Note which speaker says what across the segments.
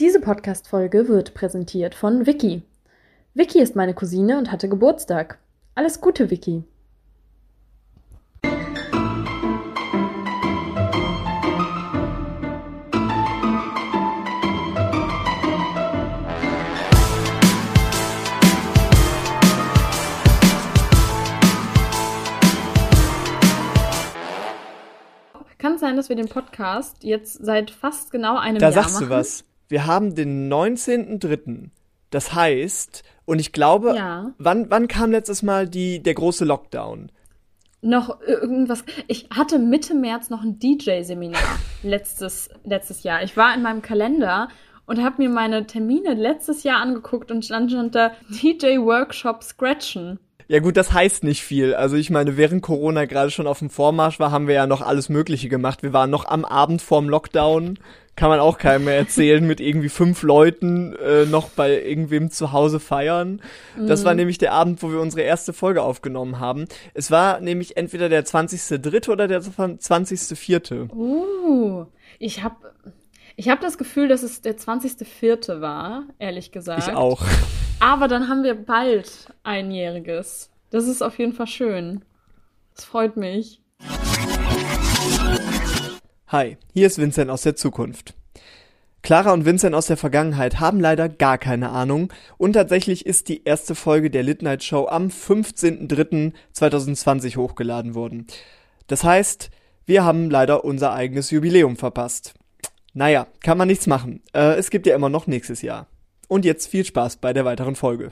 Speaker 1: Diese Podcast-Folge wird präsentiert von Vicky. Vicky ist meine Cousine und hatte Geburtstag. Alles Gute, Vicky. Kann es sein, dass wir den Podcast jetzt seit fast genau einem
Speaker 2: Da
Speaker 1: Jahr
Speaker 2: sagst
Speaker 1: machen?
Speaker 2: du was. Wir haben den 19.03. Das heißt, und ich glaube,
Speaker 1: Ja.
Speaker 2: wann, wann kam letztes Mal die, der große Lockdown?
Speaker 1: Noch irgendwas. Ich hatte Mitte März noch ein DJ-Seminar letztes, letztes Jahr. Ich war in meinem Kalender und habe mir meine Termine letztes Jahr angeguckt und stand, stand da DJ-Workshop Scratchen.
Speaker 2: Ja gut, das heißt nicht viel. Also ich meine, während Corona gerade schon auf dem Vormarsch war, haben wir ja noch alles Mögliche gemacht. Wir waren noch am Abend vorm Lockdown. Kann man auch keinem mehr erzählen, mit irgendwie fünf Leuten äh, noch bei irgendwem zu Hause feiern. Das war nämlich der Abend, wo wir unsere erste Folge aufgenommen haben. Es war nämlich entweder der 20.3. oder der 20.4.
Speaker 1: Uh, ich habe ich hab das Gefühl, dass es der 20.04. war, ehrlich gesagt.
Speaker 2: Ich auch.
Speaker 1: Aber dann haben wir bald einjähriges. Das ist auf jeden Fall schön. Das freut mich.
Speaker 2: Hi, hier ist Vincent aus der Zukunft. Clara und Vincent aus der Vergangenheit haben leider gar keine Ahnung und tatsächlich ist die erste Folge der Lit Night Show am 15.03.2020 hochgeladen worden. Das heißt, wir haben leider unser eigenes Jubiläum verpasst. Naja, kann man nichts machen. Äh, es gibt ja immer noch nächstes Jahr. Und jetzt viel Spaß bei der weiteren Folge.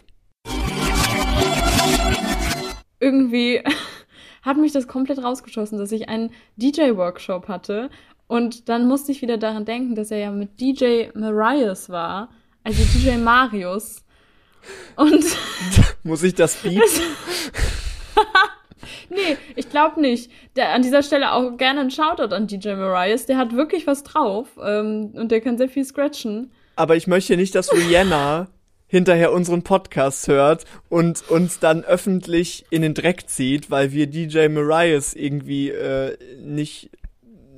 Speaker 1: Irgendwie hat mich das komplett rausgeschossen, dass ich einen DJ-Workshop hatte. Und dann musste ich wieder daran denken, dass er ja mit DJ Marius war. Also DJ Marius. Und
Speaker 2: Muss ich das bieten?
Speaker 1: nee, ich glaube nicht. Der, an dieser Stelle auch gerne ein Shoutout an DJ Marius. Der hat wirklich was drauf. Ähm, und der kann sehr viel scratchen.
Speaker 2: Aber ich möchte nicht, dass Rihanna hinterher unseren Podcast hört und uns dann öffentlich in den Dreck zieht, weil wir DJ Marias irgendwie äh, nicht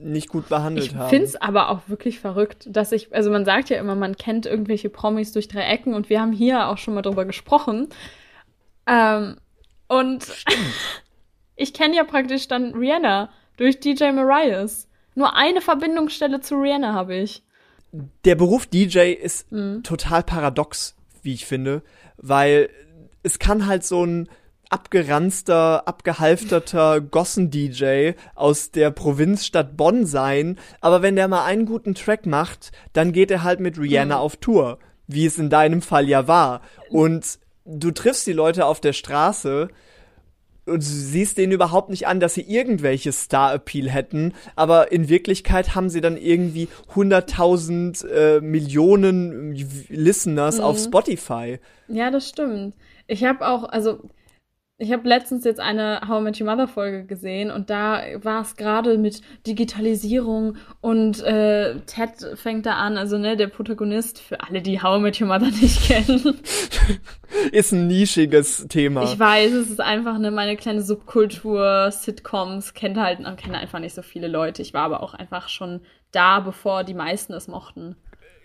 Speaker 2: nicht gut behandelt
Speaker 1: Ich
Speaker 2: haben.
Speaker 1: find's aber auch wirklich verrückt, dass ich, also man sagt ja immer, man kennt irgendwelche Promis durch drei Ecken und wir haben hier auch schon mal drüber gesprochen. Ähm, und ich kenne ja praktisch dann Rihanna durch DJ Marias. Nur eine Verbindungsstelle zu Rihanna habe ich.
Speaker 2: Der Beruf DJ ist
Speaker 1: Mhm.
Speaker 2: total paradox, wie ich finde, weil es kann halt so ein abgeranzter, abgehalfterter Gossen-DJ aus der Provinzstadt Bonn sein, aber wenn der mal einen guten Track macht, dann geht er halt mit Rihanna
Speaker 1: Mhm.
Speaker 2: auf Tour, wie es in deinem Fall ja war. Und du triffst die Leute auf der Straße und siehst denen überhaupt nicht an, dass sie irgendwelche Star-Appeal hätten, aber in Wirklichkeit haben sie dann irgendwie 100.000 äh, Millionen Listeners auf Spotify.
Speaker 1: Ja, das stimmt. Ich habe auch, also ich habe letztens jetzt eine How I Met Your Mother Folge gesehen und da war es gerade mit Digitalisierung und äh, Ted fängt da an, also ne, der Protagonist, für alle, die How I Met Your Mother nicht kennen.
Speaker 2: Ist ein nischiges Thema.
Speaker 1: Ich weiß, es ist einfach ne, meine kleine Subkultur, Sitcoms, kennt halt, kennen einfach nicht so viele Leute. Ich war aber auch einfach schon da, bevor die meisten es mochten.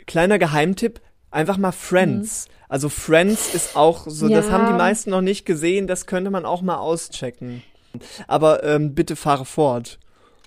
Speaker 2: Kleiner Geheimtipp, einfach mal Friends. Also Friends ist auch so, das
Speaker 1: Ja.
Speaker 2: haben die meisten noch nicht gesehen, das könnte man auch mal auschecken. Aber ähm, bitte fahre fort.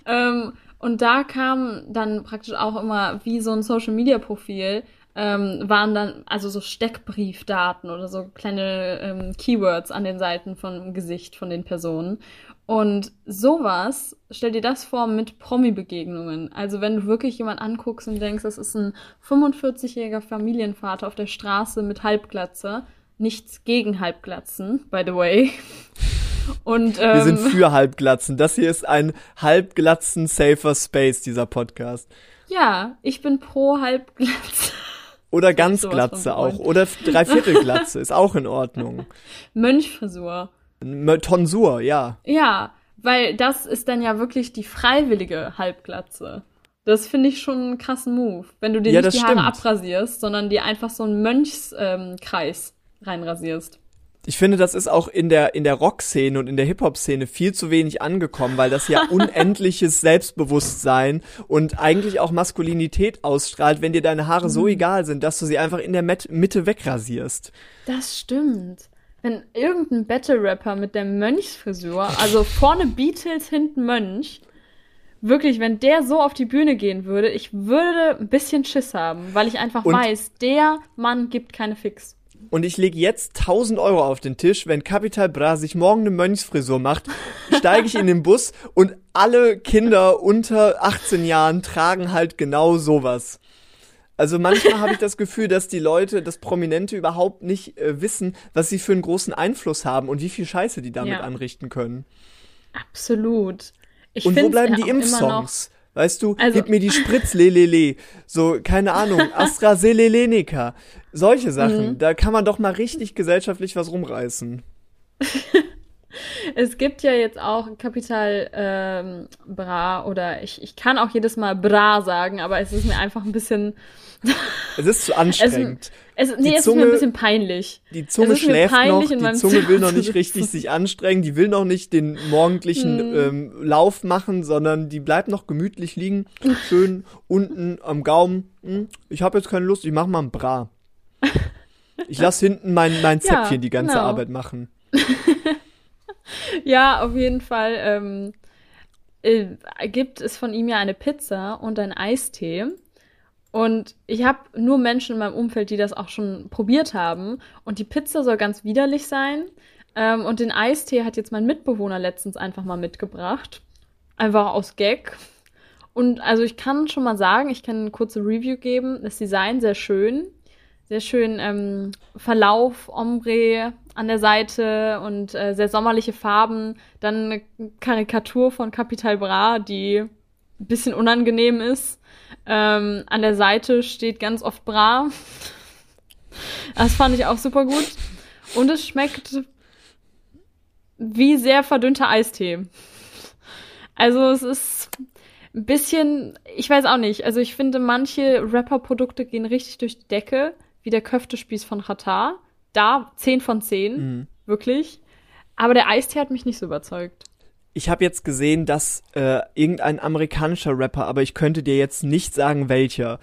Speaker 1: Ähm, und da kam dann praktisch auch immer wie so ein Social Media Profil, ähm, waren dann also so Steckbriefdaten oder so kleine ähm, Keywords an den Seiten vom Gesicht von den Personen. Und sowas, stell dir das vor mit Promi-Begegnungen. Also wenn du wirklich jemand anguckst und denkst, das ist ein 45-jähriger Familienvater auf der Straße mit Halbglatze. Nichts gegen Halbglatzen, by the way. Und, ähm,
Speaker 2: Wir sind für Halbglatzen. Das hier ist ein Halbglatzen safer Space, dieser Podcast.
Speaker 1: Ja, ich bin pro Halbglatze.
Speaker 2: Oder
Speaker 1: sowas von
Speaker 2: Ganzglatze auch. Oder Dreiviertelglatze ist auch in Ordnung.
Speaker 1: Mönchfrisur.
Speaker 2: Tonsur, ja.
Speaker 1: Ja, weil das ist dann ja wirklich die freiwillige Halbglatze. Das finde ich schon einen krassen Move. Wenn du dir
Speaker 2: Ja,
Speaker 1: nicht die Haare
Speaker 2: stimmt.
Speaker 1: abrasierst, sondern dir einfach so einen Mönchskreis ähm, reinrasierst.
Speaker 2: Ich finde, das ist auch in der, in der Rock-Szene und in der Hip-Hop-Szene viel zu wenig angekommen, weil das ja unendliches Selbstbewusstsein und eigentlich auch Maskulinität ausstrahlt, wenn dir deine Haare so egal sind, dass du sie einfach in der Met Mitte wegrasierst.
Speaker 1: Das stimmt. Wenn irgendein Battle-Rapper mit der Mönchsfrisur, also vorne Beatles, hinten Mönch, wirklich, wenn der so auf die Bühne gehen würde, ich würde ein bisschen Schiss haben, weil ich einfach
Speaker 2: Und-
Speaker 1: weiß, der Mann gibt keine Fix.
Speaker 2: Und ich lege jetzt 1000 Euro auf den Tisch, wenn Capital Bra sich morgen eine Mönchsfrisur macht, steige ich in den Bus und alle Kinder unter 18 Jahren tragen halt genau sowas. Also manchmal habe ich das Gefühl, dass die Leute, dass Prominente überhaupt nicht äh, wissen, was sie für einen großen Einfluss haben und wie viel Scheiße die damit
Speaker 1: Ja.
Speaker 2: anrichten können.
Speaker 1: Absolut. Ich
Speaker 2: und wo bleiben die Impfsongs? Weißt du,
Speaker 1: Also-
Speaker 2: gib mir die Spritz, lelele. So, keine Ahnung, AstraZeneca. Solche Sachen.
Speaker 1: Mhm.
Speaker 2: Da kann man doch mal richtig gesellschaftlich was rumreißen.
Speaker 1: Es gibt ja jetzt auch Kapital ähm, Bra oder ich, ich kann auch jedes Mal Bra sagen, aber es ist mir einfach ein bisschen.
Speaker 2: Es ist zu anstrengend.
Speaker 1: Es, nee,
Speaker 2: Die
Speaker 1: es ist mir ein bisschen peinlich.
Speaker 2: Die Zunge
Speaker 1: es
Speaker 2: schläft noch, die Zunge will noch nicht richtig sich anstrengen, die will noch nicht den morgendlichen
Speaker 1: Hm.
Speaker 2: ähm, Lauf machen, sondern die bleibt noch gemütlich liegen, schön unten am Gaumen. Hm, ich habe jetzt keine Lust, ich mach mal ein Bra. Ich lass hinten mein, mein
Speaker 1: Ja,
Speaker 2: Zäpfchen die ganze
Speaker 1: genau.
Speaker 2: Arbeit machen.
Speaker 1: Ja, auf jeden Fall ähm, äh, gibt es von ihm ja eine Pizza und ein Eistee. Und ich habe nur Menschen in meinem Umfeld, die das auch schon probiert haben. Und die Pizza soll ganz widerlich sein. Ähm, und den Eistee hat jetzt mein Mitbewohner letztens einfach mal mitgebracht. Einfach aus Gag. Und also ich kann schon mal sagen, ich kann eine kurze Review geben. Das Design sehr schön. Sehr schön ähm, Verlauf, Ombre an der Seite und äh, sehr sommerliche Farben. Dann eine Karikatur von Capital Bra, die ein bisschen unangenehm ist. Ähm, an der Seite steht ganz oft Bra. Das fand ich auch super gut. Und es schmeckt wie sehr verdünnter Eistee. Also es ist ein bisschen, ich weiß auch nicht. Also ich finde, manche Rapper-Produkte gehen richtig durch die Decke, wie der Köftespieß von Qatar. Da 10 von 10,
Speaker 2: Mhm.
Speaker 1: wirklich. Aber der Eistee hat mich nicht so überzeugt.
Speaker 2: Ich habe jetzt gesehen, dass äh, irgendein amerikanischer Rapper, aber ich könnte dir jetzt nicht sagen, welcher.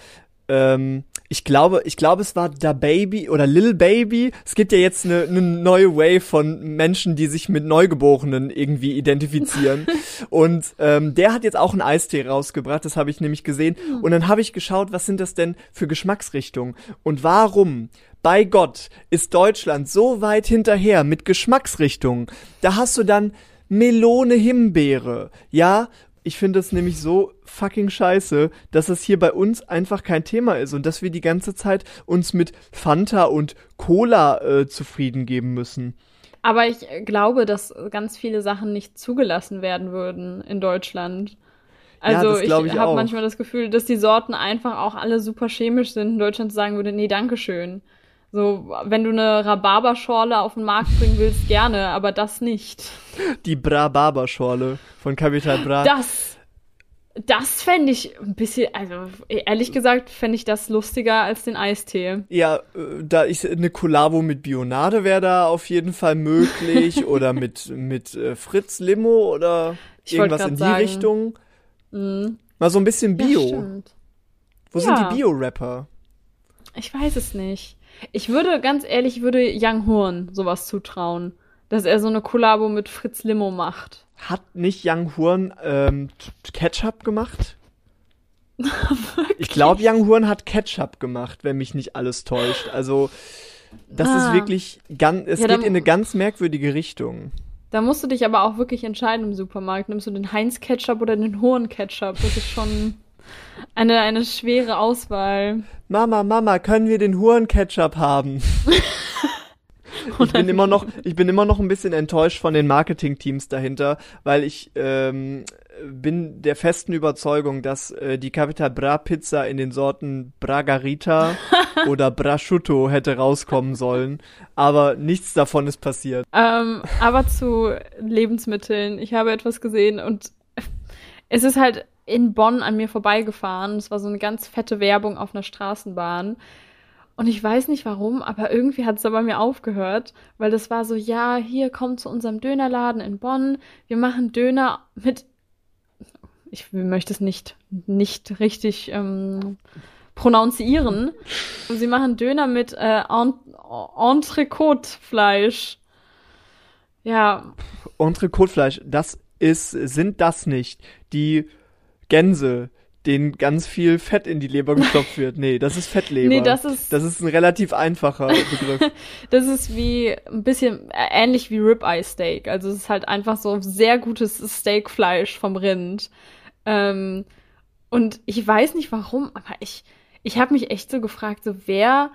Speaker 2: Ähm, ich glaube, ich glaube, es war Da Baby oder Lil Baby. Es gibt ja jetzt eine ne neue Wave von Menschen, die sich mit Neugeborenen irgendwie identifizieren. Und ähm, der hat jetzt auch einen Eistee rausgebracht, das habe ich nämlich gesehen. Und dann habe ich geschaut, was sind das denn für Geschmacksrichtungen? Und warum, bei Gott, ist Deutschland so weit hinterher mit Geschmacksrichtungen? Da hast du dann Melone Himbeere. Ja, ich finde es nämlich so fucking scheiße, dass es hier bei uns einfach kein Thema ist und dass wir die ganze Zeit uns mit Fanta und Cola äh, zufrieden geben müssen.
Speaker 1: Aber ich glaube, dass ganz viele Sachen nicht zugelassen werden würden in Deutschland. Also
Speaker 2: das
Speaker 1: ich,
Speaker 2: ich
Speaker 1: habe manchmal das Gefühl, dass die Sorten einfach auch alle super chemisch sind. In Deutschland sagen würde, nee, dankeschön. So, wenn du eine Rhabarberschorle auf den Markt bringen willst, gerne, aber das nicht.
Speaker 2: Die Bra-Barber-Schorle von Capital Bra.
Speaker 1: Das, das fände ich ein bisschen, also ehrlich gesagt, fände ich das lustiger als den Eistee.
Speaker 2: Ja, äh, da ist eine Collabo mit Bionade wäre da auf jeden Fall möglich oder mit mit äh, Fritz Limo oder
Speaker 1: Ich
Speaker 2: irgendwas in die
Speaker 1: sagen.
Speaker 2: Richtung.
Speaker 1: Mhm.
Speaker 2: Mal so ein bisschen Bio. Wo sind
Speaker 1: Ja.
Speaker 2: die Bio-Rapper?
Speaker 1: Ich weiß es nicht. Ich würde, ganz ehrlich, ich würde Young Horn sowas zutrauen. Dass er so eine Kollabo mit Fritz Limo macht.
Speaker 2: Hat nicht Young Horn ähm, Ketchup gemacht? ich glaube, Young Horn hat Ketchup gemacht, wenn mich nicht alles täuscht. Also das
Speaker 1: Ah.
Speaker 2: ist wirklich ganz, es
Speaker 1: Ja,
Speaker 2: geht in eine ganz merkwürdige Richtung.
Speaker 1: Da musst du dich aber auch wirklich entscheiden im Supermarkt. Nimmst du den Heinz Ketchup oder den Horn Ketchup? Das ist schon eine, eine schwere Auswahl.
Speaker 2: Mama, Mama, können wir den Huren-Ketchup haben? ich bin immer noch, ich bin immer noch ein bisschen enttäuscht von den Marketing-Teams dahinter, weil ich ähm, bin der festen Überzeugung, dass äh, die Capital Bra Pizza in den Sorten Bragarita oder Brasciutto hätte rauskommen sollen, aber nichts davon ist passiert.
Speaker 1: Ähm, aber zu Lebensmitteln. Ich habe etwas gesehen und es ist halt in Bonn an mir vorbeigefahren. Es war so eine ganz fette Werbung auf einer Straßenbahn. Und ich weiß nicht warum, aber irgendwie hat es bei mir aufgehört, weil das war so, ja, hier kommt zu unserem Dönerladen in Bonn, wir machen Döner mit, ich möchte es nicht, nicht richtig ähm, prononcieren. Und sie machen Döner mit äh, Entrecôte-Fleisch. Ja.
Speaker 2: Entrecôte-Fleisch, das ist, sind das nicht die Gänse, denen ganz viel Fett in die Leber gestopft wird. Nee, das ist Fettleber. Nee, das ist. Das ist ein relativ einfacher Begriff.
Speaker 1: das ist wie ein bisschen ähnlich wie Ribeye Steak. Also es ist halt einfach so sehr gutes Steakfleisch vom Rind. Ähm, und ich weiß nicht warum, aber ich, ich habe mich echt so gefragt, so wer,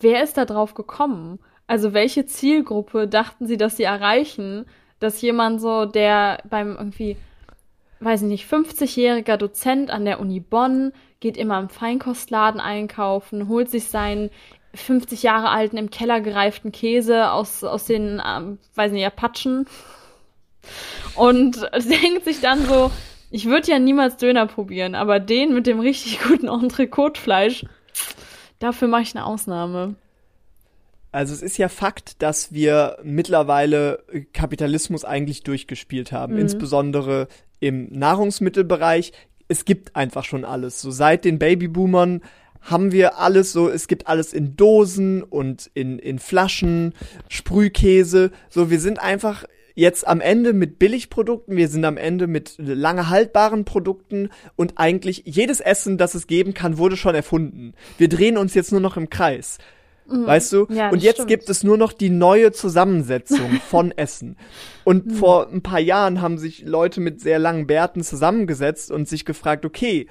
Speaker 1: wer ist da drauf gekommen? Also welche Zielgruppe dachten sie, dass sie erreichen, dass jemand so, der beim irgendwie, weiß ich nicht, 50-jähriger Dozent an der Uni Bonn geht immer im Feinkostladen einkaufen, holt sich seinen 50 Jahre alten im Keller gereiften Käse aus, aus den, ähm, weiß nicht, Apachen und denkt sich dann so, ich würde ja niemals Döner probieren, aber den mit dem richtig guten Entrecôte-Fleisch, dafür mache ich eine Ausnahme.
Speaker 2: Also es ist ja Fakt, dass wir mittlerweile Kapitalismus eigentlich durchgespielt haben, mhm. insbesondere im Nahrungsmittelbereich. Es gibt einfach schon alles. So seit den Babyboomern haben wir alles so, es gibt alles in Dosen und in, in Flaschen, Sprühkäse. So, wir sind einfach jetzt am Ende mit Billigprodukten, wir sind am Ende mit lange haltbaren Produkten und eigentlich jedes Essen, das es geben kann, wurde schon erfunden. Wir drehen uns jetzt nur noch im Kreis. Mhm. Weißt du? Ja, und jetzt stimmt. gibt es nur noch die neue Zusammensetzung von Essen. Und mhm. vor ein paar Jahren haben sich Leute mit sehr langen Bärten zusammengesetzt und sich gefragt, okay,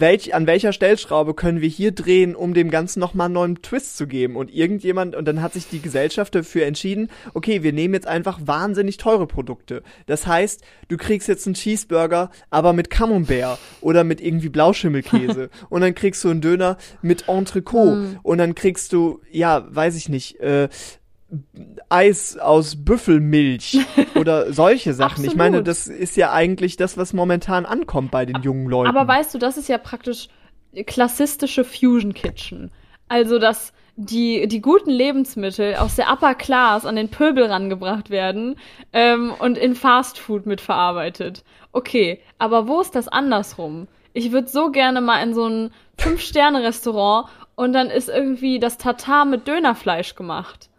Speaker 2: welch, an welcher Stellschraube können wir hier drehen, um dem Ganzen nochmal einen neuen Twist zu geben? Und irgendjemand, und dann hat sich die Gesellschaft dafür entschieden, okay, wir nehmen jetzt einfach wahnsinnig teure Produkte. Das heißt, du kriegst jetzt einen Cheeseburger, aber mit Camembert oder mit irgendwie Blauschimmelkäse. und dann kriegst du einen Döner mit Entrecot. Mm. Und dann kriegst du, ja, weiß ich nicht, äh, Eis aus Büffelmilch oder solche Sachen. ich meine, das ist ja eigentlich das, was momentan ankommt bei den jungen Leuten.
Speaker 1: Aber weißt du, das ist ja praktisch klassistische Fusion Kitchen. Also, dass die, die guten Lebensmittel aus der Upper Class an den Pöbel rangebracht werden ähm, und in Fast Food mitverarbeitet. Okay, aber wo ist das andersrum? Ich würde so gerne mal in so ein Fünf-Sterne-Restaurant und dann ist irgendwie das Tatar mit Dönerfleisch gemacht.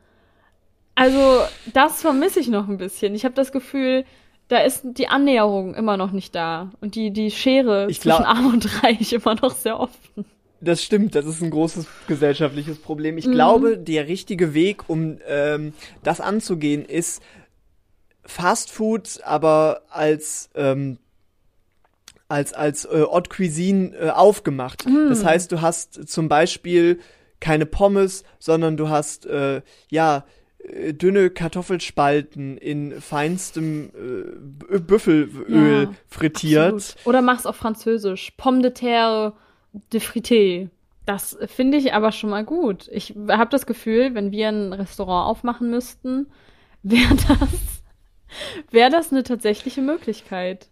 Speaker 1: Also, das vermisse ich noch ein bisschen. Ich habe das Gefühl, da ist die Annäherung immer noch nicht da. Und die, die Schere ich zwischen Arm und Reich immer noch sehr offen.
Speaker 2: Das stimmt, das ist ein großes gesellschaftliches Problem. Ich mhm. glaube, der richtige Weg, um ähm, das anzugehen, ist Fast Food, aber als ähm, als als äh, Haute Cuisine äh, aufgemacht. Mhm. Das heißt, du hast zum Beispiel keine Pommes, sondern du hast äh, ja dünne Kartoffelspalten in feinstem äh, Büffelöl ja, frittiert. Absolut.
Speaker 1: Oder mach's auf Französisch. Pomme de terre de frité. Das finde ich aber schon mal gut. Ich habe das Gefühl, wenn wir ein Restaurant aufmachen müssten, wäre das, wäre das eine tatsächliche Möglichkeit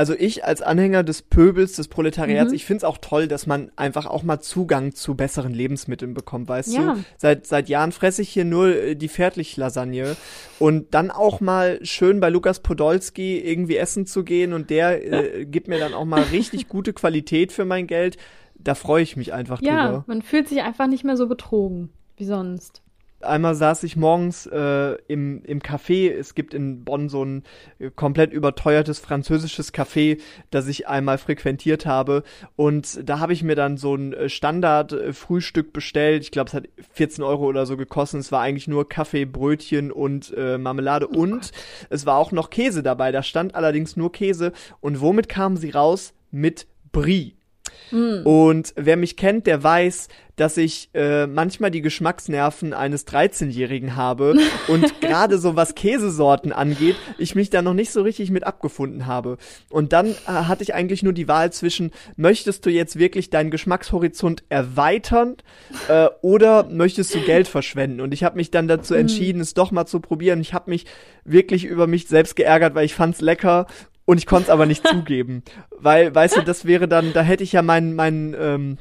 Speaker 2: also ich als Anhänger des Pöbels, des Proletariats, mhm. ich find's auch toll, dass man einfach auch mal Zugang zu besseren Lebensmitteln bekommt, weißt ja. du? Seit, seit Jahren fresse ich hier nur äh, die Fertiglasagne und dann auch mal schön bei Lukas Podolski irgendwie essen zu gehen und der äh, gibt mir dann auch mal richtig gute Qualität für mein Geld. Da freue ich mich einfach ja, drüber.
Speaker 1: Ja, man fühlt sich einfach nicht mehr so betrogen wie sonst.
Speaker 2: Einmal saß ich morgens äh, im, im Café. Es gibt in Bonn so ein äh, komplett überteuertes französisches Café, das ich einmal frequentiert habe. Und da habe ich mir dann so ein äh, Standard-Frühstück bestellt. Ich glaube, es hat 14 Euro oder so gekostet. Es war eigentlich nur Kaffee, Brötchen und äh, Marmelade. Oh und Gott. es war auch noch Käse dabei. Da stand allerdings nur Käse. Und womit kamen sie raus? Mit Brie. Mm. Und wer mich kennt, der weiß, dass ich äh, manchmal die Geschmacksnerven eines 13-Jährigen habe und gerade so was Käsesorten angeht, ich mich da noch nicht so richtig mit abgefunden habe. Und dann äh, hatte ich eigentlich nur die Wahl zwischen, möchtest du jetzt wirklich deinen Geschmackshorizont erweitern äh, oder möchtest du Geld verschwenden? Und ich habe mich dann dazu mm. entschieden, es doch mal zu probieren. Ich habe mich wirklich über mich selbst geärgert, weil ich fand's lecker und ich konnte es aber nicht zugeben. Weil, weißt du, das wäre dann, da hätte ich ja meinen, meinen, ähm,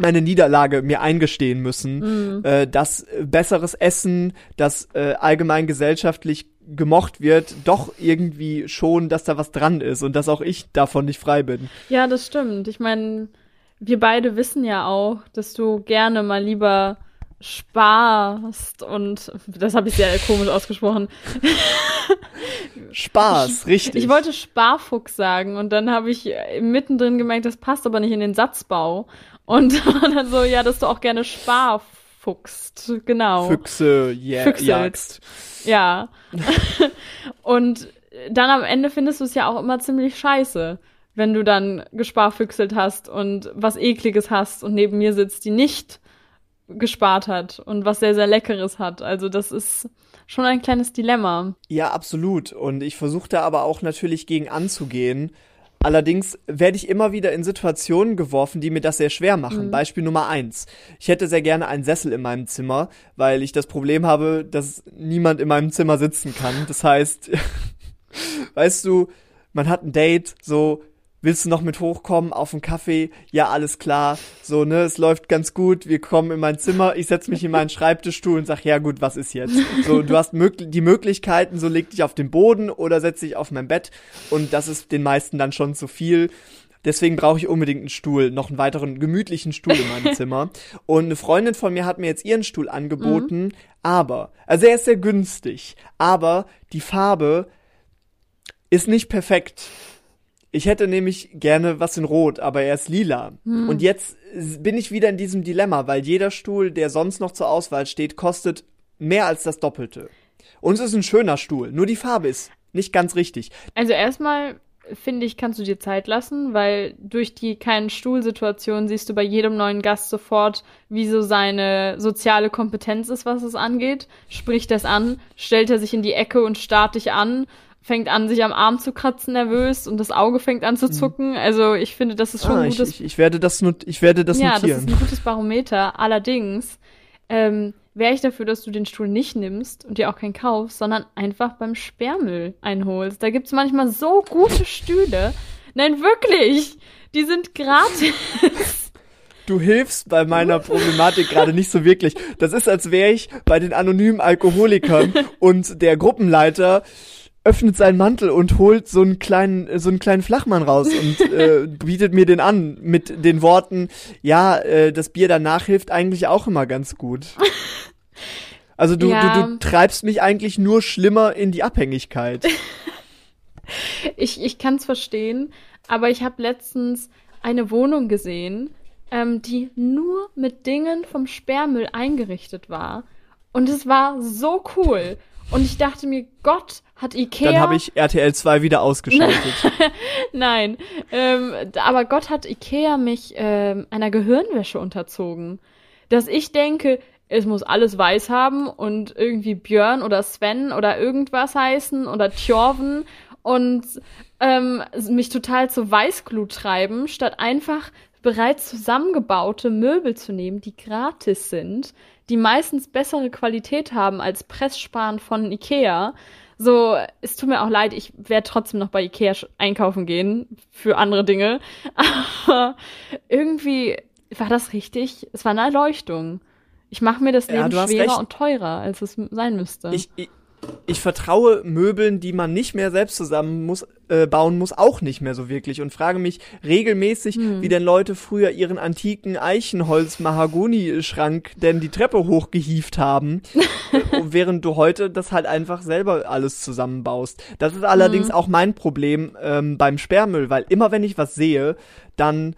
Speaker 2: meine Niederlage mir eingestehen müssen, mhm. äh, dass besseres Essen, das äh, allgemein gesellschaftlich gemocht wird, doch irgendwie schon, dass da was dran ist und dass auch ich davon nicht frei bin.
Speaker 1: Ja, das stimmt. Ich meine, wir beide wissen ja auch, dass du gerne mal lieber sparst und das habe ich sehr komisch ausgesprochen.
Speaker 2: Spaß, richtig.
Speaker 1: Ich wollte Sparfuchs sagen und dann habe ich mittendrin gemerkt, das passt aber nicht in den Satzbau. Und dann so, ja, dass du auch gerne Sparfuchst, genau.
Speaker 2: Füchse, yeah, Füchselst.
Speaker 1: Ja. und dann am Ende findest du es ja auch immer ziemlich scheiße, wenn du dann gesparfüchselt hast und was ekliges hast und neben mir sitzt, die nicht gespart hat und was sehr, sehr Leckeres hat. Also das ist schon ein kleines Dilemma.
Speaker 2: Ja, absolut. Und ich versuche da aber auch natürlich gegen anzugehen. Allerdings werde ich immer wieder in Situationen geworfen, die mir das sehr schwer machen. Mhm. Beispiel Nummer eins. Ich hätte sehr gerne einen Sessel in meinem Zimmer, weil ich das Problem habe, dass niemand in meinem Zimmer sitzen kann. Das heißt, weißt du, man hat ein Date, so, willst du noch mit hochkommen auf einen Kaffee? Ja, alles klar. So, ne, es läuft ganz gut. Wir kommen in mein Zimmer. Ich setze mich in meinen Schreibtischstuhl und sag, ja gut, was ist jetzt? So, du hast mög die Möglichkeiten, so leg dich auf den Boden oder setz dich auf mein Bett. Und das ist den meisten dann schon zu viel. Deswegen brauche ich unbedingt einen Stuhl, noch einen weiteren gemütlichen Stuhl in meinem Zimmer. Und eine Freundin von mir hat mir jetzt ihren Stuhl angeboten, mhm. aber, also er ist sehr günstig, aber die Farbe ist nicht perfekt. Ich hätte nämlich gerne was in Rot, aber er ist lila. Hm. Und jetzt bin ich wieder in diesem Dilemma, weil jeder Stuhl, der sonst noch zur Auswahl steht, kostet mehr als das Doppelte. Und es ist ein schöner Stuhl, nur die Farbe ist nicht ganz richtig.
Speaker 1: Also erstmal finde ich, kannst du dir Zeit lassen, weil durch die keinen Stuhlsituation siehst du bei jedem neuen Gast sofort, wie so seine soziale Kompetenz ist, was es angeht. Spricht das an, stellt er sich in die Ecke und starrt dich an fängt an, sich am Arm zu kratzen, nervös und das Auge fängt an zu mhm. zucken. Also ich finde, das ist schon ah,
Speaker 2: ein
Speaker 1: gutes.
Speaker 2: Ich, ich, ich, werde das, not ich werde das
Speaker 1: ja,
Speaker 2: notieren.
Speaker 1: Ja, das ist ein gutes Barometer. Allerdings ähm, wäre ich dafür, dass du den Stuhl nicht nimmst und dir auch keinen kaufst, sondern einfach beim Sperrmüll einholst. Da gibt's manchmal so gute Stühle. Nein, wirklich. Die sind gratis.
Speaker 2: du hilfst bei meiner Problematik gerade nicht so wirklich. Das ist, als wäre ich bei den anonymen Alkoholikern und der Gruppenleiter öffnet seinen Mantel und holt so einen kleinen, so einen kleinen Flachmann raus und äh, bietet mir den an mit den Worten, ja, äh, das Bier danach hilft eigentlich auch immer ganz gut. Also du, ja. du, du treibst mich eigentlich nur schlimmer in die Abhängigkeit.
Speaker 1: ich ich kann es verstehen, aber ich habe letztens eine Wohnung gesehen, ähm, die nur mit Dingen vom Sperrmüll eingerichtet war. Und es war so cool. Und ich dachte mir, Gott, hat Ikea.
Speaker 2: Dann habe ich RTL 2 wieder ausgeschaltet.
Speaker 1: Nein, ähm, aber Gott hat Ikea mich ähm, einer Gehirnwäsche unterzogen. Dass ich denke, es muss alles weiß haben und irgendwie Björn oder Sven oder irgendwas heißen oder Tjorven und ähm, mich total zu Weißglut treiben, statt einfach bereits zusammengebaute Möbel zu nehmen, die gratis sind, die meistens bessere Qualität haben als Presssparen von Ikea. So, es tut mir auch leid, ich werde trotzdem noch bei Ikea einkaufen gehen für andere Dinge. Aber irgendwie war das richtig. Es war eine Erleuchtung. Ich mache mir das Leben ja, schwerer recht. und teurer, als es sein müsste.
Speaker 2: Ich, ich, ich vertraue Möbeln, die man nicht mehr selbst zusammen muss, äh, bauen muss, auch nicht mehr so wirklich und frage mich regelmäßig, hm. wie denn Leute früher ihren antiken Eichenholz-Mahagoni-Schrank denn die Treppe hochgehieft haben, während du heute das halt einfach selber alles zusammenbaust. Das ist allerdings hm. auch mein Problem ähm, beim Sperrmüll, weil immer wenn ich was sehe, dann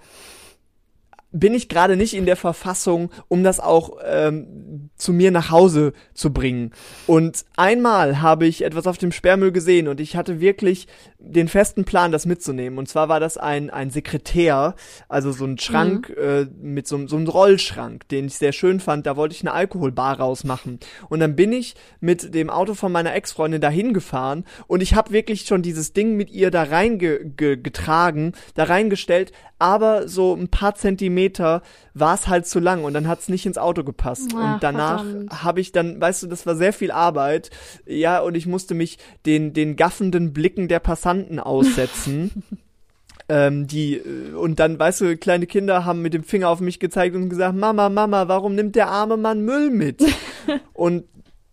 Speaker 2: bin ich gerade nicht in der Verfassung, um das auch ähm, zu mir nach Hause zu bringen. Und einmal habe ich etwas auf dem Sperrmüll gesehen und ich hatte wirklich den festen Plan, das mitzunehmen. Und zwar war das ein, ein Sekretär, also so ein Schrank mhm. äh, mit so, so einem Rollschrank, den ich sehr schön fand. Da wollte ich eine Alkoholbar rausmachen. Und dann bin ich mit dem Auto von meiner Ex-Freundin dahin gefahren und ich habe wirklich schon dieses Ding mit ihr da reingetragen, da reingestellt, aber so ein paar Zentimeter war es halt zu lang und dann hat es nicht ins Auto gepasst. Ach, und danach habe ich dann, weißt du, das war sehr viel Arbeit. Ja, und ich musste mich den, den gaffenden Blicken der Passanten aussetzen. ähm, die und dann weißt du kleine Kinder haben mit dem Finger auf mich gezeigt und gesagt Mama Mama warum nimmt der arme Mann Müll mit und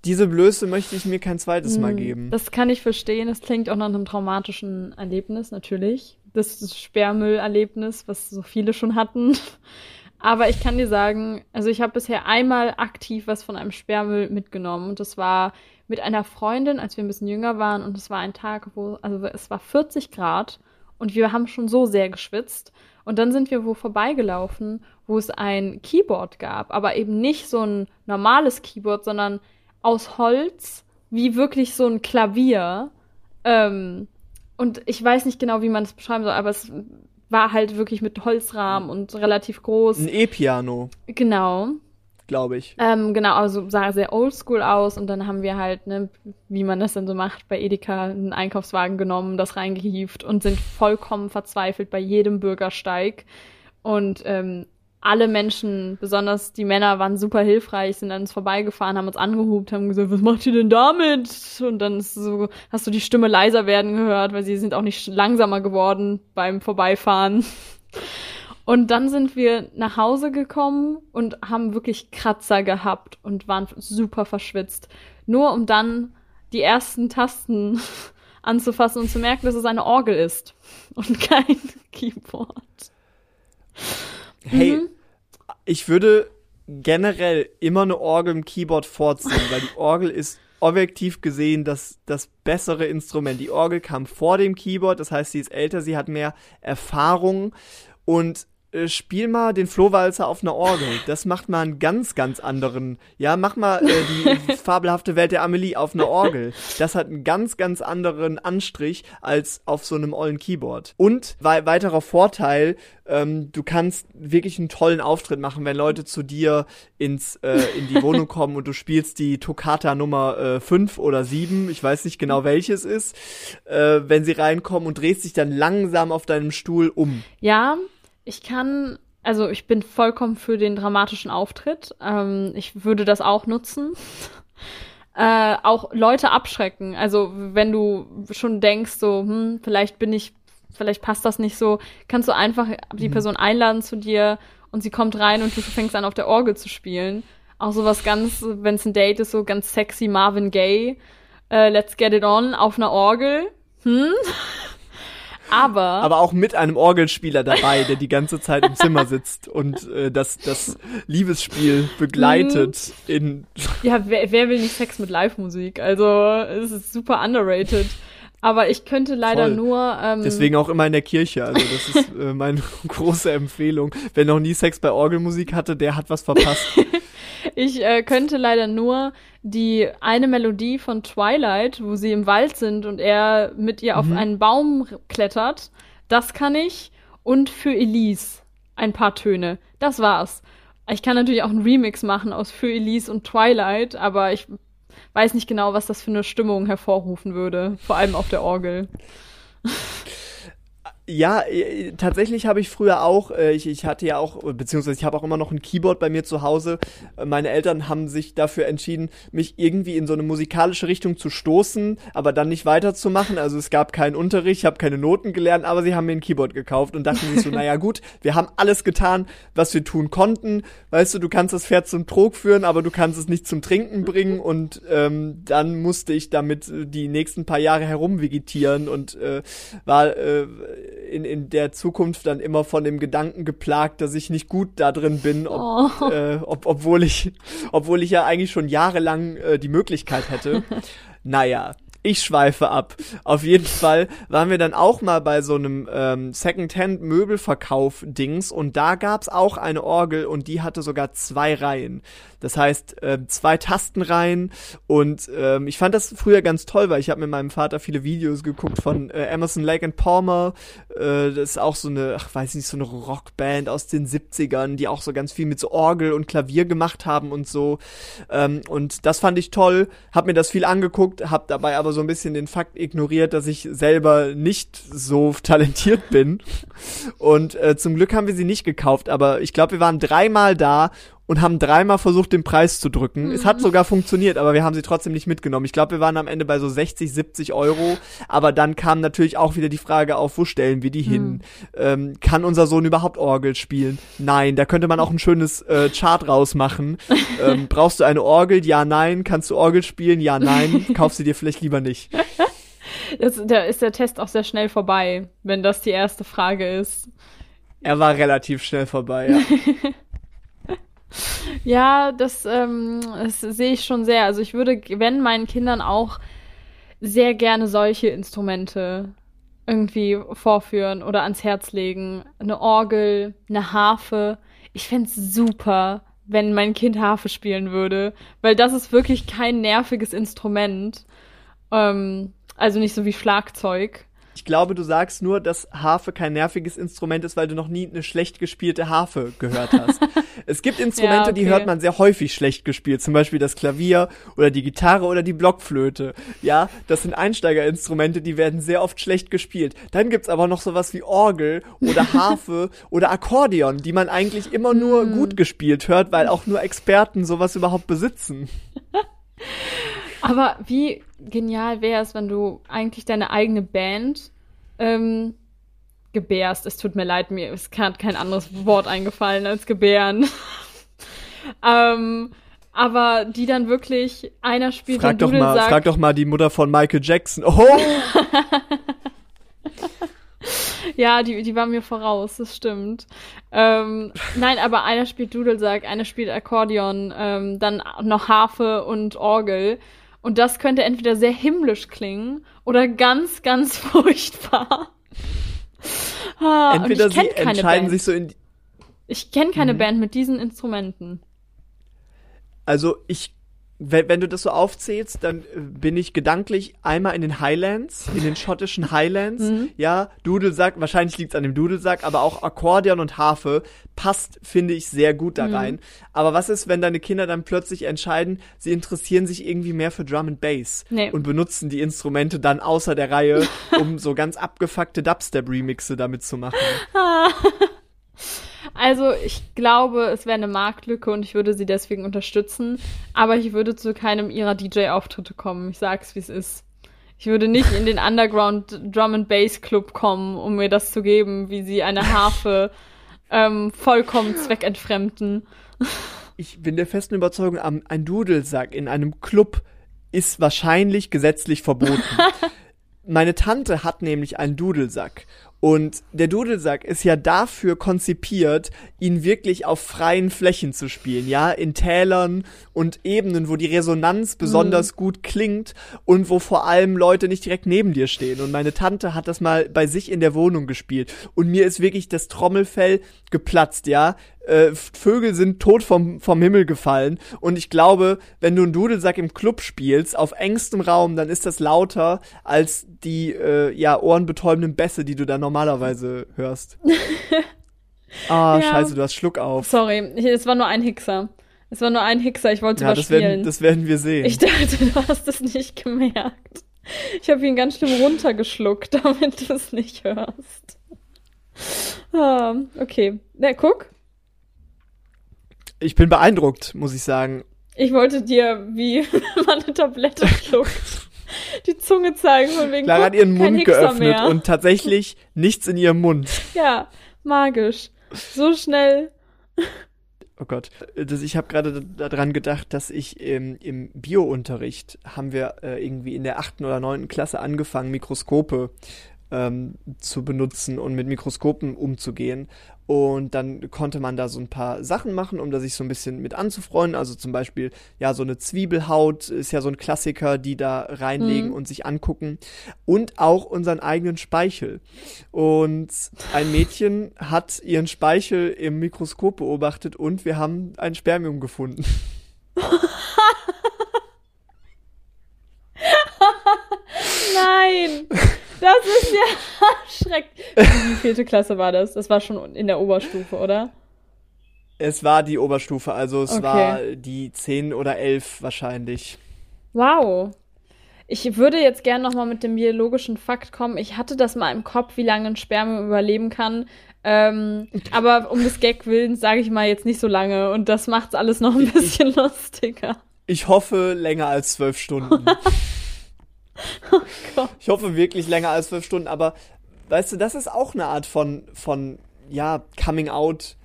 Speaker 2: diese Blöße möchte ich mir kein zweites Mal hm, geben.
Speaker 1: Das kann ich verstehen. Das klingt auch nach einem traumatischen Erlebnis, natürlich. Das Sperrmüllerlebnis, was so viele schon hatten. Aber ich kann dir sagen, also ich habe bisher einmal aktiv was von einem Sperrmüll mitgenommen. Und das war mit einer Freundin, als wir ein bisschen jünger waren. Und es war ein Tag, wo, also es war 40 Grad. Und wir haben schon so sehr geschwitzt. Und dann sind wir wo vorbeigelaufen, wo es ein Keyboard gab. Aber eben nicht so ein normales Keyboard, sondern aus Holz, wie wirklich so ein Klavier. Ähm, und ich weiß nicht genau, wie man es beschreiben soll, aber es war halt wirklich mit Holzrahmen und relativ groß.
Speaker 2: Ein E-Piano.
Speaker 1: Genau.
Speaker 2: Glaube ich.
Speaker 1: Ähm, genau, also sah sehr oldschool aus und dann haben wir halt, ne, wie man das dann so macht, bei Edeka einen Einkaufswagen genommen, das reingehieft und sind vollkommen verzweifelt bei jedem Bürgersteig. Und ähm, alle Menschen, besonders die Männer, waren super hilfreich, sind an uns vorbeigefahren, haben uns angehubt, haben gesagt, was macht ihr denn damit? Und dann so, hast du die Stimme leiser werden gehört, weil sie sind auch nicht langsamer geworden beim Vorbeifahren. Und dann sind wir nach Hause gekommen und haben wirklich Kratzer gehabt und waren super verschwitzt. Nur um dann die ersten Tasten anzufassen und zu merken, dass es eine Orgel ist und kein Keyboard.
Speaker 2: Hey, mhm. ich würde generell immer eine Orgel im Keyboard vorziehen, weil die Orgel ist objektiv gesehen das, das bessere Instrument. Die Orgel kam vor dem Keyboard, das heißt, sie ist älter, sie hat mehr Erfahrung und spiel mal den Flohwalzer auf einer Orgel. Das macht mal einen ganz, ganz anderen. Ja, mach mal äh, die fabelhafte Welt der Amelie auf einer Orgel. Das hat einen ganz, ganz anderen Anstrich als auf so einem ollen Keyboard. Und wei weiterer Vorteil, ähm, du kannst wirklich einen tollen Auftritt machen, wenn Leute zu dir ins, äh, in die Wohnung kommen und du spielst die Toccata Nummer 5 äh, oder 7, ich weiß nicht genau welches ist, äh, wenn sie reinkommen und drehst dich dann langsam auf deinem Stuhl um.
Speaker 1: Ja, ich kann, also ich bin vollkommen für den dramatischen Auftritt. Ähm, ich würde das auch nutzen. äh, auch Leute abschrecken. Also wenn du schon denkst, so, hm, vielleicht bin ich, vielleicht passt das nicht so, kannst du einfach die mhm. Person einladen zu dir und sie kommt rein und du fängst an auf der Orgel zu spielen. Auch sowas ganz, wenn es ein Date ist, so ganz sexy Marvin Gaye. Uh, let's get it on auf einer Orgel. Hm? Aber.
Speaker 2: Aber auch mit einem Orgelspieler dabei, der die ganze Zeit im Zimmer sitzt und äh, das, das Liebesspiel begleitet mhm. in.
Speaker 1: Ja, wer, wer will nicht Sex mit Live-Musik? Also, es ist super underrated. Aber ich könnte leider Voll. nur. Ähm,
Speaker 2: Deswegen auch immer in der Kirche. Also das ist äh, meine große Empfehlung. Wer noch nie Sex bei Orgelmusik hatte, der hat was verpasst.
Speaker 1: ich äh, könnte leider nur die eine Melodie von Twilight, wo sie im Wald sind und er mit ihr mhm. auf einen Baum klettert, das kann ich. Und für Elise ein paar Töne. Das war's. Ich kann natürlich auch einen Remix machen aus Für Elise und Twilight, aber ich weiß nicht genau, was das für eine Stimmung hervorrufen würde. Vor allem auf der Orgel.
Speaker 2: Ja, äh, tatsächlich habe ich früher auch, äh, ich, ich hatte ja auch, beziehungsweise ich habe auch immer noch ein Keyboard bei mir zu Hause. Äh, meine Eltern haben sich dafür entschieden, mich irgendwie in so eine musikalische Richtung zu stoßen, aber dann nicht weiterzumachen. Also es gab keinen Unterricht, ich habe keine Noten gelernt, aber sie haben mir ein Keyboard gekauft und dachten sich so, naja gut, wir haben alles getan, was wir tun konnten. Weißt du, du kannst das Pferd zum Trog führen, aber du kannst es nicht zum Trinken bringen und ähm, dann musste ich damit die nächsten paar Jahre herumvegetieren und äh, war äh, in, in der Zukunft dann immer von dem Gedanken geplagt, dass ich nicht gut da drin bin, ob, oh. äh, ob, obwohl ich, obwohl ich ja eigentlich schon jahrelang äh, die Möglichkeit hätte. naja, ich schweife ab. Auf jeden Fall waren wir dann auch mal bei so einem ähm, Secondhand-Möbelverkauf-Dings und da gab's auch eine Orgel und die hatte sogar zwei Reihen. Das heißt, äh, zwei Tastenreihen und ähm, ich fand das früher ganz toll, weil ich habe mit meinem Vater viele Videos geguckt von äh, Emerson Lake and Palmer. Äh, das ist auch so eine, ach weiß nicht, so eine Rockband aus den 70ern, die auch so ganz viel mit so Orgel und Klavier gemacht haben und so. Ähm, und das fand ich toll, hab mir das viel angeguckt, hab dabei aber so ein bisschen den Fakt ignoriert, dass ich selber nicht so talentiert bin. Und äh, zum Glück haben wir sie nicht gekauft, aber ich glaube, wir waren dreimal da und haben dreimal versucht, den Preis zu drücken. Mhm. Es hat sogar funktioniert, aber wir haben sie trotzdem nicht mitgenommen. Ich glaube, wir waren am Ende bei so 60, 70 Euro. Aber dann kam natürlich auch wieder die Frage auf, wo stellen wir die hin? Mhm. Ähm, kann unser Sohn überhaupt Orgel spielen? Nein, da könnte man auch ein schönes äh, Chart rausmachen. ähm, brauchst du eine Orgel? Ja, nein. Kannst du Orgel spielen? Ja, nein. Kauf sie dir vielleicht lieber nicht.
Speaker 1: Das, da ist der Test auch sehr schnell vorbei, wenn das die erste Frage ist.
Speaker 2: Er war relativ schnell vorbei, ja.
Speaker 1: ja, das, ähm, das sehe ich schon sehr. Also ich würde, wenn meinen Kindern auch sehr gerne solche Instrumente irgendwie vorführen oder ans Herz legen. Eine Orgel, eine Harfe. Ich fände es super, wenn mein Kind Harfe spielen würde, weil das ist wirklich kein nerviges Instrument. Ähm, also nicht so wie Schlagzeug.
Speaker 2: Ich glaube, du sagst nur, dass Harfe kein nerviges Instrument ist, weil du noch nie eine schlecht gespielte Harfe gehört hast. es gibt Instrumente, ja, okay. die hört man sehr häufig schlecht gespielt, zum Beispiel das Klavier oder die Gitarre oder die Blockflöte. Ja, das sind Einsteigerinstrumente, die werden sehr oft schlecht gespielt. Dann gibt's aber noch sowas wie Orgel oder Harfe oder Akkordeon, die man eigentlich immer nur mm. gut gespielt hört, weil auch nur Experten sowas überhaupt besitzen.
Speaker 1: Aber wie genial wäre es, wenn du eigentlich deine eigene Band ähm, gebärst. Es tut mir leid, mir ist gerade kein anderes Wort eingefallen als gebären. ähm, aber die dann wirklich einer spielt
Speaker 2: frag doch mal, Frag doch mal die Mutter von Michael Jackson. Oh!
Speaker 1: ja, die, die war mir voraus, das stimmt. Ähm, nein, aber einer spielt Dudelsack, einer spielt Akkordeon, ähm, dann noch Harfe und Orgel. Und das könnte entweder sehr himmlisch klingen oder ganz, ganz furchtbar.
Speaker 2: Ah, entweder sie entscheiden
Speaker 1: Band.
Speaker 2: sich so in.
Speaker 1: Ich kenne keine mhm. Band mit diesen Instrumenten.
Speaker 2: Also ich wenn, wenn du das so aufzählst, dann äh, bin ich gedanklich einmal in den Highlands, in den schottischen Highlands. Mhm. Ja, Dudelsack, wahrscheinlich liegt's an dem Dudelsack, aber auch Akkordeon und Harfe passt, finde ich, sehr gut da mhm. rein. Mhm. Aber was ist, wenn deine Kinder dann plötzlich entscheiden, sie interessieren sich irgendwie mehr für Drum and Bass nee. und benutzen die Instrumente dann außer der Reihe, um so ganz abgefuckte Dubstep-Remixe damit zu machen?
Speaker 1: Also ich glaube, es wäre eine Marktlücke und ich würde sie deswegen unterstützen. Aber ich würde zu keinem ihrer DJ-Auftritte kommen. Ich sag's, wie es ist. Ich würde nicht in den Underground Drum and Bass Club kommen, um mir das zu geben, wie sie eine Harfe ähm, vollkommen zweckentfremden.
Speaker 2: Ich bin der festen Überzeugung, ein Dudelsack in einem Club ist wahrscheinlich gesetzlich verboten. Meine Tante hat nämlich einen Dudelsack und der Dudelsack ist ja dafür konzipiert, ihn wirklich auf freien Flächen zu spielen, ja, in Tälern und Ebenen, wo die Resonanz besonders mhm. gut klingt und wo vor allem Leute nicht direkt neben dir stehen. Und meine Tante hat das mal bei sich in der Wohnung gespielt und mir ist wirklich das Trommelfell geplatzt, ja äh, Vögel sind tot vom, vom Himmel gefallen. Und ich glaube, wenn du einen Dudelsack im Club spielst, auf engstem Raum, dann ist das lauter als die äh, ja, ohrenbetäubenden Bässe, die du da normalerweise hörst. Ah, ja. scheiße, du hast Schluck auf.
Speaker 1: Sorry, es war nur ein Hickser. Es war nur ein Hickser, ich wollte
Speaker 2: ja. Das werden, das werden wir sehen.
Speaker 1: Ich dachte, du hast es nicht gemerkt. Ich habe ihn ganz schlimm runtergeschluckt, damit du es nicht hörst. Ah, okay. Na, guck.
Speaker 2: Ich bin beeindruckt, muss ich sagen.
Speaker 1: Ich wollte dir, wie man eine Tablette schluckt, die Zunge zeigen, von wegen
Speaker 2: Clara hat ihren Mund geöffnet mehr. und tatsächlich nichts in ihrem Mund.
Speaker 1: Ja, magisch. So schnell.
Speaker 2: Oh Gott, das, ich habe gerade daran gedacht, dass ich ähm, im Biounterricht haben wir äh, irgendwie in der achten oder neunten Klasse angefangen, Mikroskope ähm, zu benutzen und mit Mikroskopen umzugehen. Und dann konnte man da so ein paar Sachen machen, um da sich so ein bisschen mit anzufreunden. Also zum Beispiel, ja, so eine Zwiebelhaut ist ja so ein Klassiker, die da reinlegen mhm. und sich angucken. Und auch unseren eigenen Speichel. Und ein Mädchen hat ihren Speichel im Mikroskop beobachtet und wir haben ein Spermium gefunden.
Speaker 1: Nein! Das ist ja schrecklich. Wie vierte Klasse war das? Das war schon in der Oberstufe, oder?
Speaker 2: Es war die Oberstufe, also es okay. war die 10 oder 11 wahrscheinlich.
Speaker 1: Wow. ich würde jetzt gerne nochmal mit dem biologischen Fakt kommen. Ich hatte das mal im Kopf, wie lange ein Spermium überleben kann. Ähm, aber um des Gag willens sage ich mal jetzt nicht so lange und das macht's alles noch ein bisschen lustiger.
Speaker 2: Ich hoffe länger als zwölf Stunden. oh Gott. Ich hoffe wirklich länger als zwölf Stunden, aber weißt du, das ist auch eine Art von, von ja, Coming Out,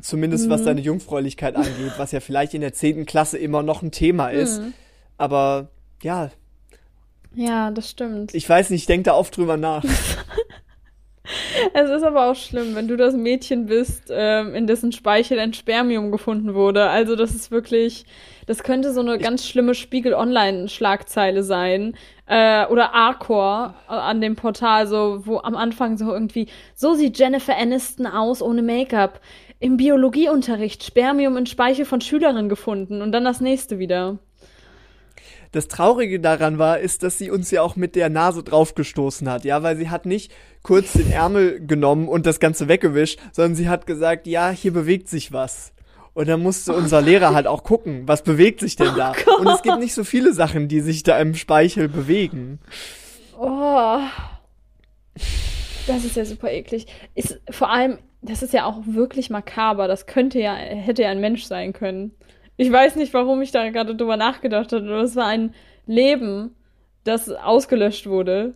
Speaker 2: zumindest mhm. was deine Jungfräulichkeit angeht, was ja vielleicht in der zehnten Klasse immer noch ein Thema ist. Mhm. Aber ja.
Speaker 1: Ja, das stimmt.
Speaker 2: Ich weiß nicht, ich denke da oft drüber nach.
Speaker 1: Es ist aber auch schlimm, wenn du das Mädchen bist, ähm, in dessen Speichel ein Spermium gefunden wurde. Also das ist wirklich, das könnte so eine ganz schlimme Spiegel-Online-Schlagzeile sein. Äh, oder Arcor äh, an dem Portal, so, wo am Anfang so irgendwie, so sieht Jennifer Aniston aus ohne Make-up. Im Biologieunterricht Spermium in Speichel von Schülerin gefunden und dann das nächste wieder.
Speaker 2: Das Traurige daran war, ist, dass sie uns ja auch mit der Nase draufgestoßen hat, ja, weil sie hat nicht kurz den Ärmel genommen und das Ganze weggewischt, sondern sie hat gesagt, ja, hier bewegt sich was. Und dann musste unser Lehrer halt auch gucken, was bewegt sich denn da? Oh und es gibt nicht so viele Sachen, die sich da im Speichel bewegen.
Speaker 1: Oh. Das ist ja super eklig. Ist vor allem, das ist ja auch wirklich makaber. Das könnte ja, hätte ja ein Mensch sein können. Ich weiß nicht, warum ich da gerade drüber nachgedacht habe, aber es war ein Leben, das ausgelöscht wurde.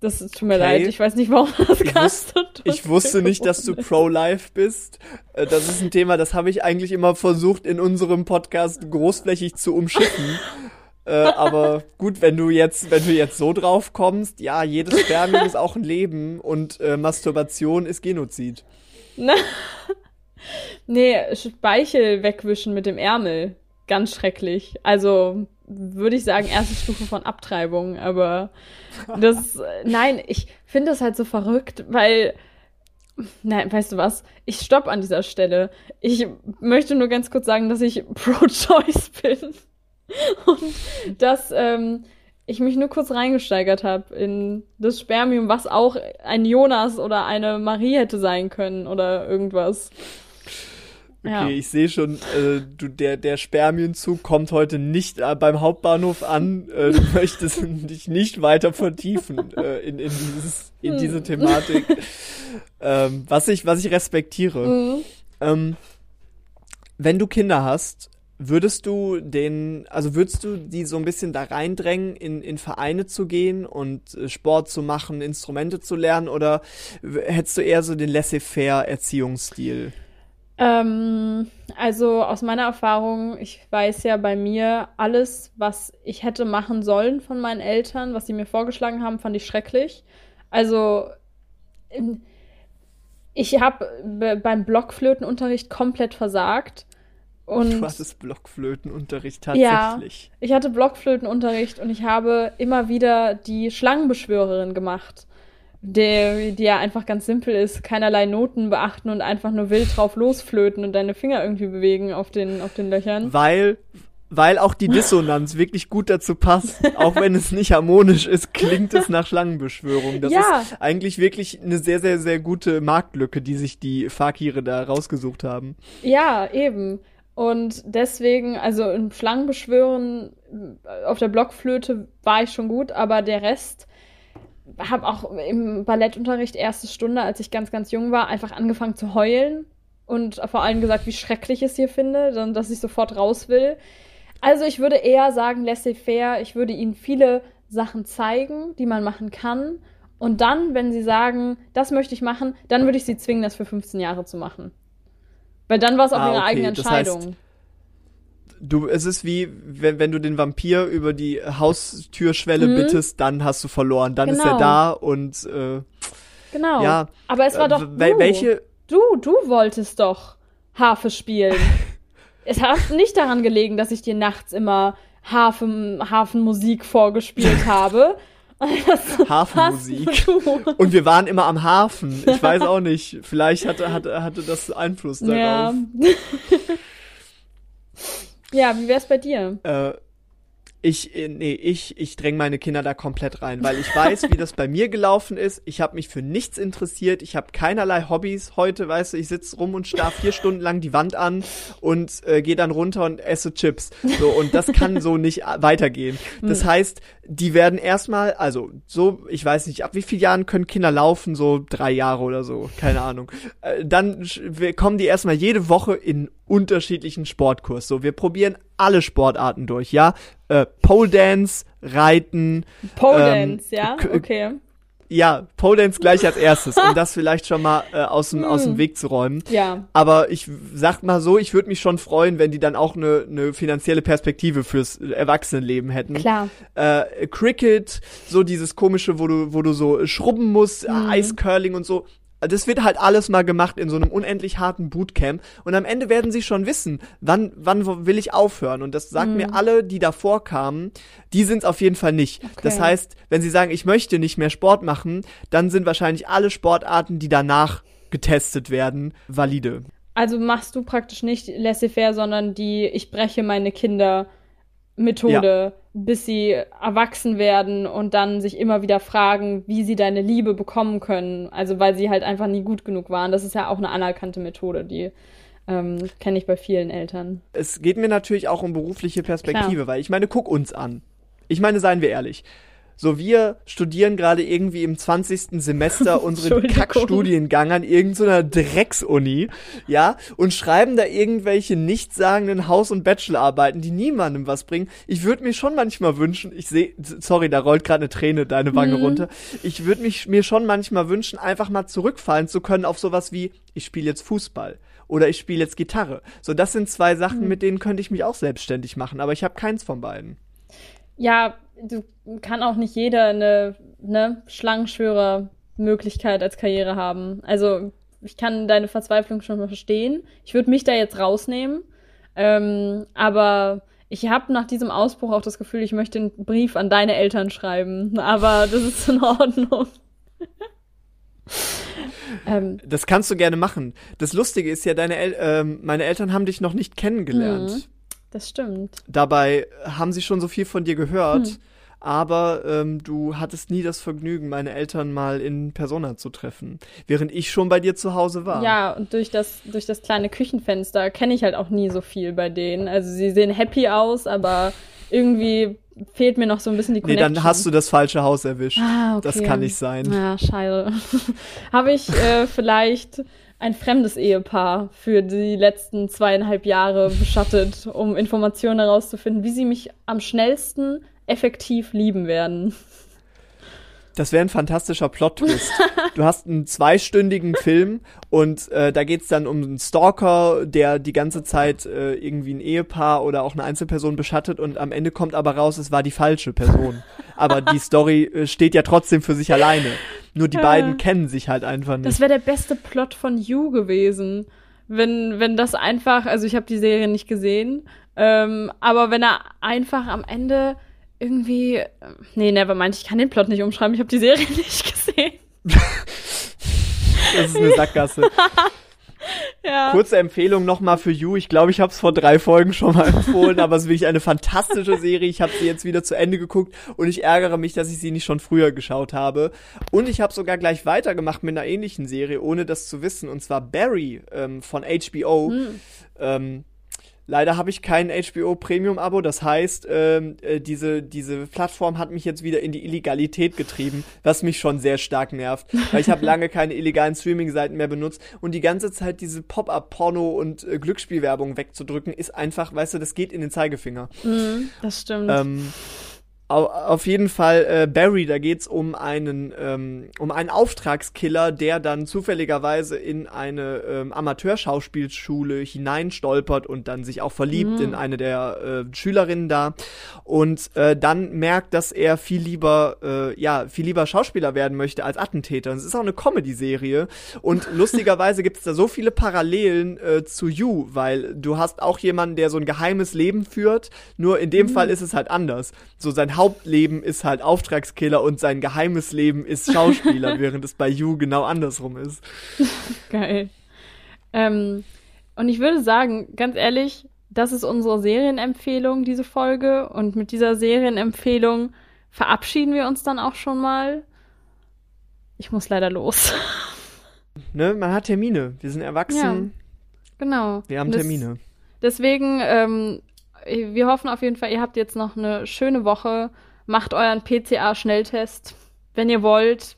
Speaker 1: Das tut mir okay. leid, ich weiß nicht, warum das
Speaker 2: ich, wus ich wusste nicht, dass du pro-life bist. Äh, das ist ein Thema, das habe ich eigentlich immer versucht, in unserem Podcast großflächig zu umschiffen. äh, aber gut, wenn du jetzt, wenn du jetzt so drauf kommst, ja, jedes Spermium ist auch ein Leben und äh, Masturbation ist Genozid. Na,
Speaker 1: Nee, Speichel wegwischen mit dem Ärmel. Ganz schrecklich. Also würde ich sagen, erste Stufe von Abtreibung, aber das, nein, ich finde das halt so verrückt, weil, nein, weißt du was? Ich stopp an dieser Stelle. Ich möchte nur ganz kurz sagen, dass ich pro-choice bin und dass ähm, ich mich nur kurz reingesteigert habe in das Spermium, was auch ein Jonas oder eine Marie hätte sein können oder irgendwas.
Speaker 2: Okay, ja. ich sehe schon, äh, du, der, der Spermienzug kommt heute nicht äh, beim Hauptbahnhof an. Äh, du möchtest dich nicht weiter vertiefen äh, in, in, dieses, in diese hm. Thematik. ähm, was, ich, was ich respektiere. Mhm. Ähm, wenn du Kinder hast, würdest du den, also würdest du die so ein bisschen da reindrängen, in, in Vereine zu gehen und äh, Sport zu machen, Instrumente zu lernen, oder hättest du eher so den laissez-faire Erziehungsstil?
Speaker 1: Ähm, also aus meiner Erfahrung, ich weiß ja bei mir, alles, was ich hätte machen sollen von meinen Eltern, was sie mir vorgeschlagen haben, fand ich schrecklich. Also ich habe beim Blockflötenunterricht komplett versagt. Und
Speaker 2: du hattest Blockflötenunterricht tatsächlich.
Speaker 1: Ja, ich hatte Blockflötenunterricht und ich habe immer wieder die Schlangenbeschwörerin gemacht der, die ja einfach ganz simpel ist, keinerlei Noten beachten und einfach nur wild drauf losflöten und deine Finger irgendwie bewegen auf den, auf den Löchern.
Speaker 2: Weil, weil auch die Dissonanz wirklich gut dazu passt. Auch wenn es nicht harmonisch ist, klingt es nach Schlangenbeschwörung. Das ja. ist eigentlich wirklich eine sehr, sehr, sehr gute Marktlücke, die sich die Fakire da rausgesucht haben.
Speaker 1: Ja, eben. Und deswegen, also im Schlangenbeschwören auf der Blockflöte war ich schon gut, aber der Rest habe auch im Ballettunterricht erste Stunde, als ich ganz, ganz jung war, einfach angefangen zu heulen und vor allem gesagt, wie schrecklich ich es hier finde, dann, dass ich sofort raus will. Also ich würde eher sagen, laissez-faire, ich würde ihnen viele Sachen zeigen, die man machen kann. Und dann, wenn sie sagen, das möchte ich machen, dann würde ich sie zwingen, das für 15 Jahre zu machen. Weil dann war es auch ah, ihre okay. eigene Entscheidung. Das heißt,
Speaker 2: du, es ist wie, wenn, wenn du den Vampir über die Haustürschwelle mhm. bittest, dann hast du verloren. Dann genau. ist er genau. da und äh,
Speaker 1: Genau.
Speaker 2: Ja,
Speaker 1: aber es war doch du. welche du, du wolltest doch Harfe spielen. es hat nicht daran gelegen, dass ich dir nachts immer Hafen, Hafenmusik vorgespielt habe.
Speaker 2: Hafenmusik. Und wir waren immer am Hafen. Ich weiß auch nicht. Vielleicht hatte, hatte, hatte das Einfluss darauf. Ja.
Speaker 1: Ja, wie wär's bei dir?
Speaker 2: Äh, Ich, äh, nee, ich, ich dränge meine Kinder da komplett rein, weil ich weiß, wie das bei mir gelaufen ist. Ich habe mich für nichts interessiert. Ich habe keinerlei Hobbys heute, weißt du. Ich sitze rum und starr vier Stunden lang die Wand an und äh, gehe dann runter und esse Chips. So und das kann so nicht weitergehen. Das hm. heißt, die werden erstmal, also so, ich weiß nicht, ab wie vielen Jahren können Kinder laufen? So drei Jahre oder so, keine Ahnung. Äh, dann kommen die erstmal jede Woche in unterschiedlichen Sportkurs. So, wir probieren alle Sportarten durch, ja. Äh, Pole Dance, Reiten.
Speaker 1: Pole ähm, Dance, ja, okay.
Speaker 2: Ja, Pole Dance gleich als erstes, um das vielleicht schon mal äh, aus, dem, aus dem hm. Weg zu räumen.
Speaker 1: Ja.
Speaker 2: Aber ich sag mal so, ich würde mich schon freuen, wenn die dann auch eine ne finanzielle Perspektive fürs Erwachsenenleben hätten.
Speaker 1: Klar.
Speaker 2: Äh, Cricket, so dieses komische, wo du, wo du so schrubben musst, mhm. Eiscurling und so das wird halt alles mal gemacht in so einem unendlich harten Bootcamp und am Ende werden sie schon wissen, wann wann will ich aufhören und das sagen mhm. mir alle, die davor kamen, die sind es auf jeden Fall nicht. Okay. Das heißt, wenn sie sagen, ich möchte nicht mehr Sport machen, dann sind wahrscheinlich alle Sportarten, die danach getestet werden, valide.
Speaker 1: Also machst du praktisch nicht laissez-faire, sondern die ich breche meine Kinder Methode, ja. Bis sie erwachsen werden und dann sich immer wieder fragen, wie sie deine Liebe bekommen können. Also weil sie halt einfach nie gut genug waren. Das ist ja auch eine anerkannte Methode, die ähm, kenne ich bei vielen Eltern.
Speaker 2: Es geht mir natürlich auch um berufliche Perspektive, Klar. weil ich meine, guck uns an. Ich meine, seien wir ehrlich. So, wir studieren gerade irgendwie im 20. Semester unseren Kackstudiengang an irgendeiner Drecksuni, ja, und schreiben da irgendwelche nichtssagenden Haus- und Bachelorarbeiten, die niemandem was bringen. Ich würde mir schon manchmal wünschen, ich sehe, sorry, da rollt gerade eine Träne deine Wange mhm. runter. Ich würde mich mir schon manchmal wünschen, einfach mal zurückfallen zu können auf sowas wie, ich spiele jetzt Fußball oder ich spiele jetzt Gitarre. So, das sind zwei Sachen, mhm. mit denen könnte ich mich auch selbstständig machen, aber ich habe keins von beiden.
Speaker 1: Ja, du kann auch nicht jeder eine ne, Schlangenschwörer-Möglichkeit als Karriere haben. Also ich kann deine Verzweiflung schon mal verstehen. Ich würde mich da jetzt rausnehmen. Ähm, aber ich habe nach diesem Ausbruch auch das Gefühl, ich möchte einen Brief an deine Eltern schreiben. Aber das ist in Ordnung.
Speaker 2: ähm, das kannst du gerne machen. Das Lustige ist ja, deine El ähm, meine Eltern haben dich noch nicht kennengelernt. Mhm,
Speaker 1: das stimmt.
Speaker 2: Dabei haben sie schon so viel von dir gehört. Hm aber ähm, du hattest nie das Vergnügen, meine Eltern mal in Persona zu treffen, während ich schon bei dir zu Hause war.
Speaker 1: Ja, und durch das, durch das kleine Küchenfenster kenne ich halt auch nie so viel bei denen. Also sie sehen happy aus, aber irgendwie fehlt mir noch so ein bisschen die
Speaker 2: Connection. Nee, dann hast du das falsche Haus erwischt. Ah, okay. Das kann nicht sein.
Speaker 1: Ja, scheiße. Habe ich äh, vielleicht ein fremdes Ehepaar für die letzten zweieinhalb Jahre beschattet, um Informationen herauszufinden, wie sie mich am schnellsten effektiv lieben werden.
Speaker 2: Das wäre ein fantastischer Plot-Twist. du hast einen zweistündigen Film und äh, da geht's dann um einen Stalker, der die ganze Zeit äh, irgendwie ein Ehepaar oder auch eine Einzelperson beschattet und am Ende kommt aber raus, es war die falsche Person. Aber die Story äh, steht ja trotzdem für sich alleine. Nur die beiden kennen sich halt einfach nicht.
Speaker 1: Das wäre der beste Plot von You gewesen. Wenn, wenn das einfach, also ich habe die Serie nicht gesehen, ähm, aber wenn er einfach am Ende irgendwie. Nee, nevermind, ich kann den Plot nicht umschreiben. Ich habe die Serie nicht gesehen.
Speaker 2: das ist eine Sackgasse. ja. Kurze Empfehlung nochmal für You. Ich glaube, ich habe es vor drei Folgen schon mal empfohlen, aber es ist wirklich eine fantastische Serie. Ich habe sie jetzt wieder zu Ende geguckt und ich ärgere mich, dass ich sie nicht schon früher geschaut habe. Und ich habe sogar gleich weitergemacht mit einer ähnlichen Serie, ohne das zu wissen. Und zwar Barry ähm, von HBO. Hm. Ähm, Leider habe ich kein HBO Premium Abo, das heißt, ähm, äh, diese, diese Plattform hat mich jetzt wieder in die Illegalität getrieben, was mich schon sehr stark nervt, weil ich habe lange keine illegalen Streaming-Seiten mehr benutzt und die ganze Zeit diese Pop-up-Porno und äh, Glücksspielwerbung wegzudrücken, ist einfach, weißt du, das geht in den Zeigefinger.
Speaker 1: Mm, das stimmt.
Speaker 2: Ähm, auf jeden Fall äh, Barry, da geht's um einen ähm, um einen Auftragskiller, der dann zufälligerweise in eine ähm, Amateurschauspielschule hineinstolpert und dann sich auch verliebt mhm. in eine der äh, Schülerinnen da und äh, dann merkt, dass er viel lieber äh, ja viel lieber Schauspieler werden möchte als Attentäter. Es ist auch eine Comedy-Serie und lustigerweise gibt's da so viele Parallelen äh, zu You, weil du hast auch jemanden, der so ein geheimes Leben führt, nur in dem mhm. Fall ist es halt anders. So sein Hauptleben ist halt Auftragskiller und sein geheimes Leben ist Schauspieler, während es bei You genau andersrum ist.
Speaker 1: Geil. Ähm, und ich würde sagen, ganz ehrlich, das ist unsere Serienempfehlung, diese Folge. Und mit dieser Serienempfehlung verabschieden wir uns dann auch schon mal. Ich muss leider los.
Speaker 2: Ne, man hat Termine. Wir sind erwachsen.
Speaker 1: Ja, genau.
Speaker 2: Wir haben
Speaker 1: Das-
Speaker 2: Termine.
Speaker 1: Deswegen, ähm, wir hoffen auf jeden Fall, ihr habt jetzt noch eine schöne Woche. Macht euren PCA-Schnelltest, wenn ihr wollt.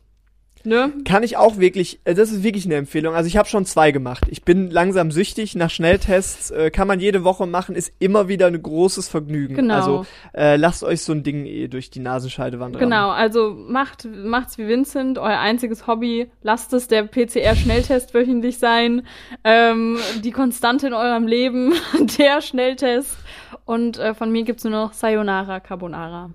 Speaker 1: Ne?
Speaker 2: Kann ich auch wirklich, äh, das ist wirklich eine Empfehlung. Also ich habe schon zwei gemacht. Ich bin langsam süchtig nach Schnelltests. Äh, kann man jede Woche machen, ist immer wieder ein großes Vergnügen.
Speaker 1: Genau.
Speaker 2: Also äh, lasst euch so ein Ding eh durch die Nasenscheidewand rammen.
Speaker 1: Genau, also macht, macht's wie Vincent, euer einziges Hobby. Lasst es der PCR-Schnelltest wöchentlich sein. Ähm, die Konstante in eurem Leben, der Schnelltest. Und äh, von mir gibt's nur noch Sayonara Carbonara.